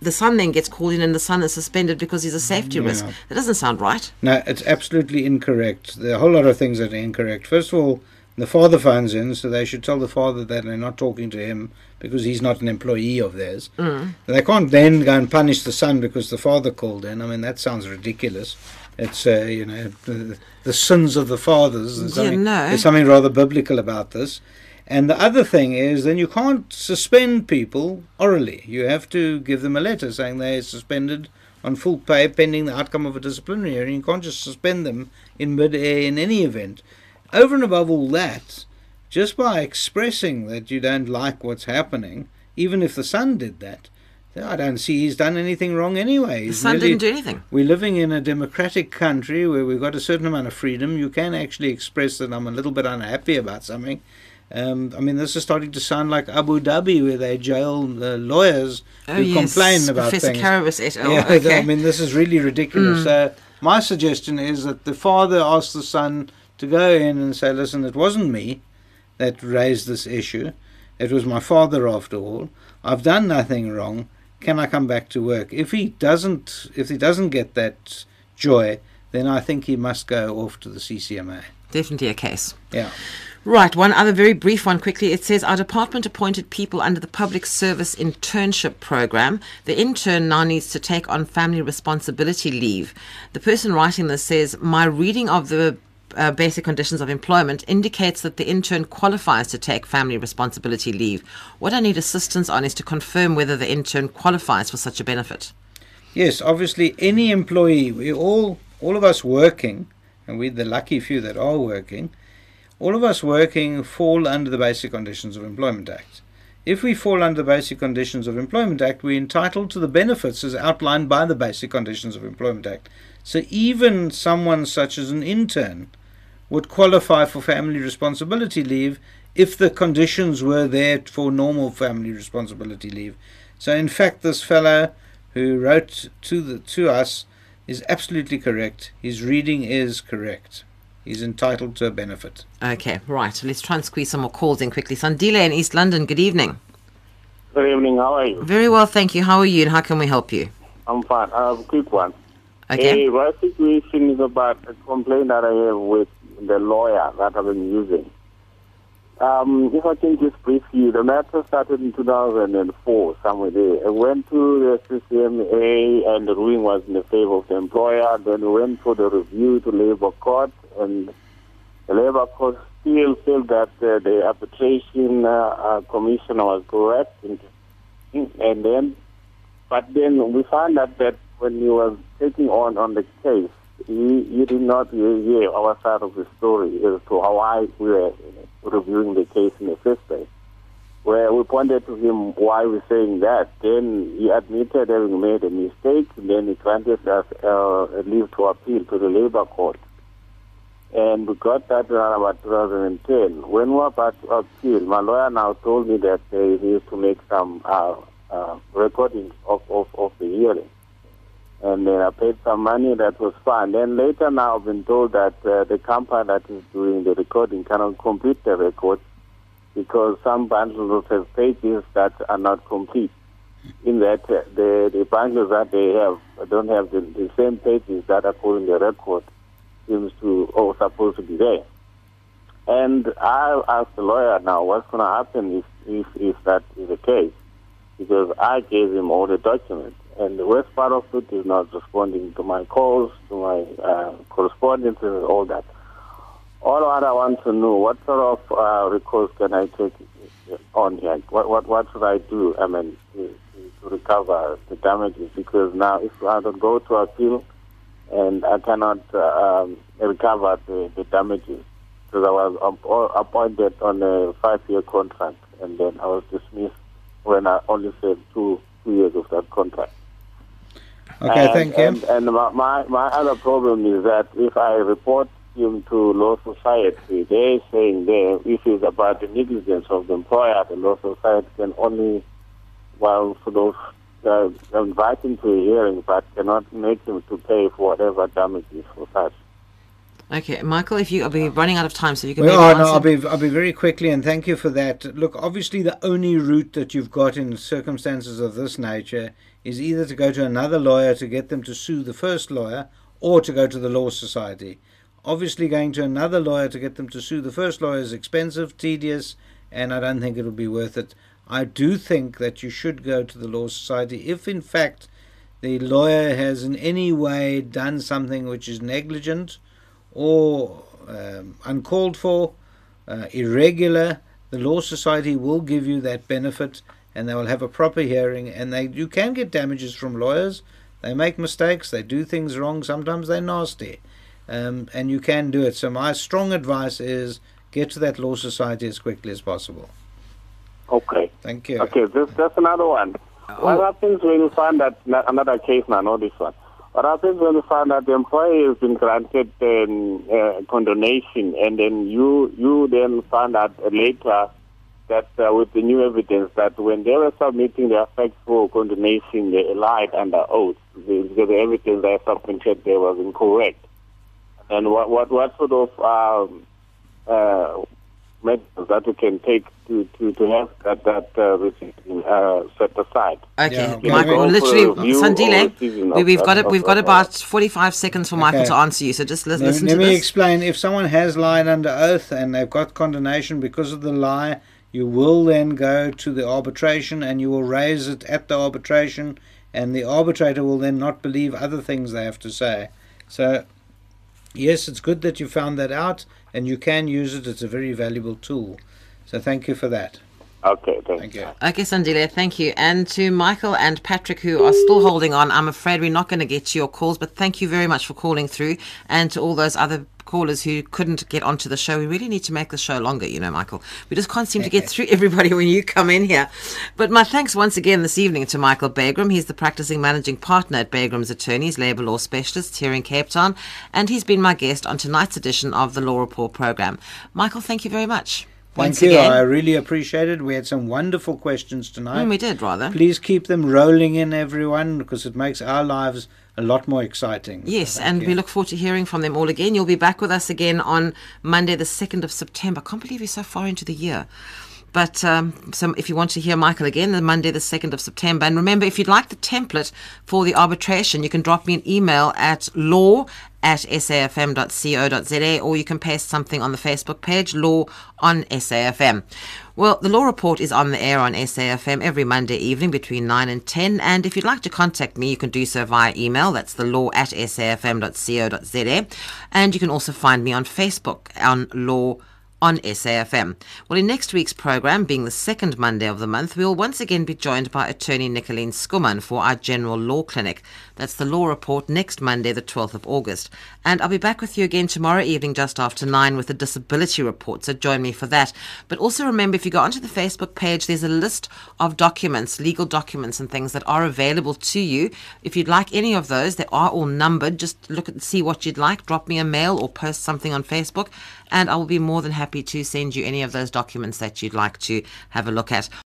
The son then gets called in and the son is suspended because he's a safety risk. Yeah. That doesn't sound right. No, it's absolutely incorrect. There are a whole lot of things that are incorrect. First of all, the father phones in, so they should tell the father that they're not talking to him because he's not an employee of theirs. Mm. They can't then go and punish the son because the father called in. I mean, that sounds ridiculous. It's uh, you know the, the sins of the fathers. There's Yeah, no. there's something rather biblical about this. And the other thing is, then you can't suspend people orally. You have to give them a letter saying they're suspended on full pay pending the outcome of a disciplinary hearing. You can't just suspend them in mid-air in any event. Over and above all that, just by expressing that you don't like what's happening, even if the son did that, I don't see he's done anything wrong anyway. The He's son merely- didn't do anything. we're living in a democratic country where we've got a certain amount of freedom. You can actually express that I'm a little bit unhappy about something. Um, I mean, this is starting to sound like Abu Dhabi, where they jail uh, lawyers Oh, who yes, complain about Professor things. Carabas et al. Yeah, okay. I mean, this is really ridiculous. Mm. So, my suggestion is that the father asks the son to go in and say, "Listen, it wasn't me that raised this issue. It was my father, after all. I've done nothing wrong. Can I come back to work?" If he doesn't, if he doesn't get that joy, then I think he must go off to the CCMA. Definitely a case. Yeah. Right, one other very brief one quickly. It says our department appointed people under the public service internship program. The intern now needs to take on family responsibility leave. The person writing this says, My reading of the uh, basic conditions of employment indicates that the intern qualifies to take family responsibility leave. What I need assistance on is to confirm whether the intern qualifies for such a benefit. Yes, obviously, any employee, we all, all of us working, and we're the lucky few that are working, all of us working fall under the Basic Conditions of Employment Act. If we fall under the Basic Conditions of Employment Act, we're entitled to the benefits as outlined by the Basic Conditions of Employment Act. So even someone such as an intern would qualify for family responsibility leave if the conditions were there for normal family responsibility leave. So in fact, this fellow who wrote to the to us is absolutely correct. His reading is correct. He's entitled to a benefit. Okay, right. Let's try and squeeze some more calls in quickly. Sandile in East London, good evening. Good evening. How are you? Very well, thank you. How are you and how can we help you? I'm fine. I have a quick one. Okay. A my situation is about a complaint that I have with the lawyer that I've been using. Um, if I can just brief you, the matter started in 2004, somewhere there. I went to the CCMA and the ruling was in the favor of the employer. Then we went for the review to labor court and the labor court still felt that uh, the arbitration uh, uh, commissioner was correct. And, and then, but then we found out that when he was taking on on the case, he, he did not hear our side of the story as to how I we were reviewing the case in the first place. Where we pointed to him why we're saying that. Then he admitted having made a mistake. Then he granted us uh, leave to appeal to the labor court. And we got that around about 2010. When we were about to appeal, my lawyer now told me that he used to make some uh, uh, recordings of, of, of the hearing. And then I paid some money, that was fine. Then later now I've been told that uh, the company that is doing the recording cannot complete the record because some bundles have pages that are not complete. In that, uh, the, the bundles that they have don't have the, the same pages that are in the record seems to or supposed to be there. And I asked the lawyer now what's going to happen if, if, if that is the case, because I gave him all the documents, and the worst part of it is not responding to my calls, to my uh, correspondence, and all that. All I want to know, what sort of uh, recourse can I take on here? What, what, what should I do? I mean, to, to recover the damages, because now if I don't go to appeal, and I cannot uh, um, recover the, the damages because I was appointed on a five-year contract, and then I was dismissed when I only served two two years of that contract. Okay, and, thank you. And, and my, my my other problem is that if I report him to law society, they're saying there if it's about the negligence of the employer, the law society can only well sort of uh, invite him to a hearing, but cannot make him to pay for whatever damages for such. Okay, Michael, if you, I'll be running out of time, so you can. Well, maybe oh, no, I'll be I'll be very quickly, and thank you for that. Look, obviously, the only route that you've got in circumstances of this nature is either to go to another lawyer to get them to sue the first lawyer, or to go to the law society. Obviously, going to another lawyer to get them to sue the first lawyer is expensive, tedious, and I don't think it'll be worth it. I do think that you should go to the law society if, in fact, the lawyer has in any way done something which is negligent or um, uncalled for, uh, irregular, the Law Society will give you that benefit and they will have a proper hearing. And they you can get damages from lawyers. They make mistakes, they do things wrong, sometimes they're nasty. Um, and you can do it. So, my strong advice is get to that Law Society as quickly as possible. Okay. Thank you. Okay, this, that's another one. What happens when you find that another case now, not this one? What happens when you find that the employee has been granted um, uh, condonation, and then you you then find out later that uh, with the new evidence that when they were submitting their facts for condonation, they lied under oath because the evidence they submitted there was incorrect. And what what what sort of um, uh, measures that we can take to, to, to have that that uh, uh, set aside? Okay, Yeah. Michael. Go Literally, for a review or Sandile, we, we've, got it. of We've got about forty-five seconds for Michael Okay. to answer you. So just li- Let, listen let to me this. explain. If someone has lied under oath and they've got condonation because of the lie, you will then go to the arbitration and you will raise it at the arbitration, and the arbitrator will then not believe other things they have to say. So, yes, it's good that you found that out and you can use it. It's a very valuable tool. So, thank you for that. Okay, thanks. Thank you. Okay, Sandile, thank you. And to Michael and Patrick, who are still holding on, I'm afraid we're not going to get to your calls, but thank you very much for calling through. And to all those other callers who couldn't get onto the show, we really need to make the show longer, you know, Michael. We just can't seem to get through everybody when you come in here. But my thanks once again this evening to Michael Bagraim. He's the practicing managing partner at Bagraim's Attorneys, labour law specialist here in Cape Town. And he's been my guest on tonight's edition of the Law Report program. Michael, thank you very much. Thank Once you. again. I really appreciate it. We had some wonderful questions tonight. Mm, we did, rather. Please keep them rolling in, everyone, because it makes our lives a lot more exciting. Yes, Thank and you. we look forward to hearing from them all again. You'll be back with us again on Monday, the 2nd of September. I can't believe we're so far into the year. But um, so if you want to hear Michael again, the Monday, the 2nd of September. And remember, if you'd like the template for the arbitration, you can drop me an email at law at safm.co.za or you can paste something on the Facebook page, Law on SAFM. Well, the Law Report is on the air on SAFM every Monday evening between 9 and 10. And if you'd like to contact me, you can do so via email. That's the law at safm.co.za. And you can also find me on Facebook on Law on SAFM. Well, in next week's program, being the second Monday of the month, we will once again be joined by attorney Nicolene Schoeman for our general law clinic. That's the law report next Monday, the 12th of August. And I'll be back with you again tomorrow evening just after nine with the disability report. So join me for that. But also remember, if you go onto the Facebook page, there's a list of documents, legal documents and things that are available to you. If you'd like any of those, they are all numbered. Just look at see what you'd like. Drop me a mail or post something on Facebook, and I will be more than happy to send you any of those documents that you'd like to have a look at.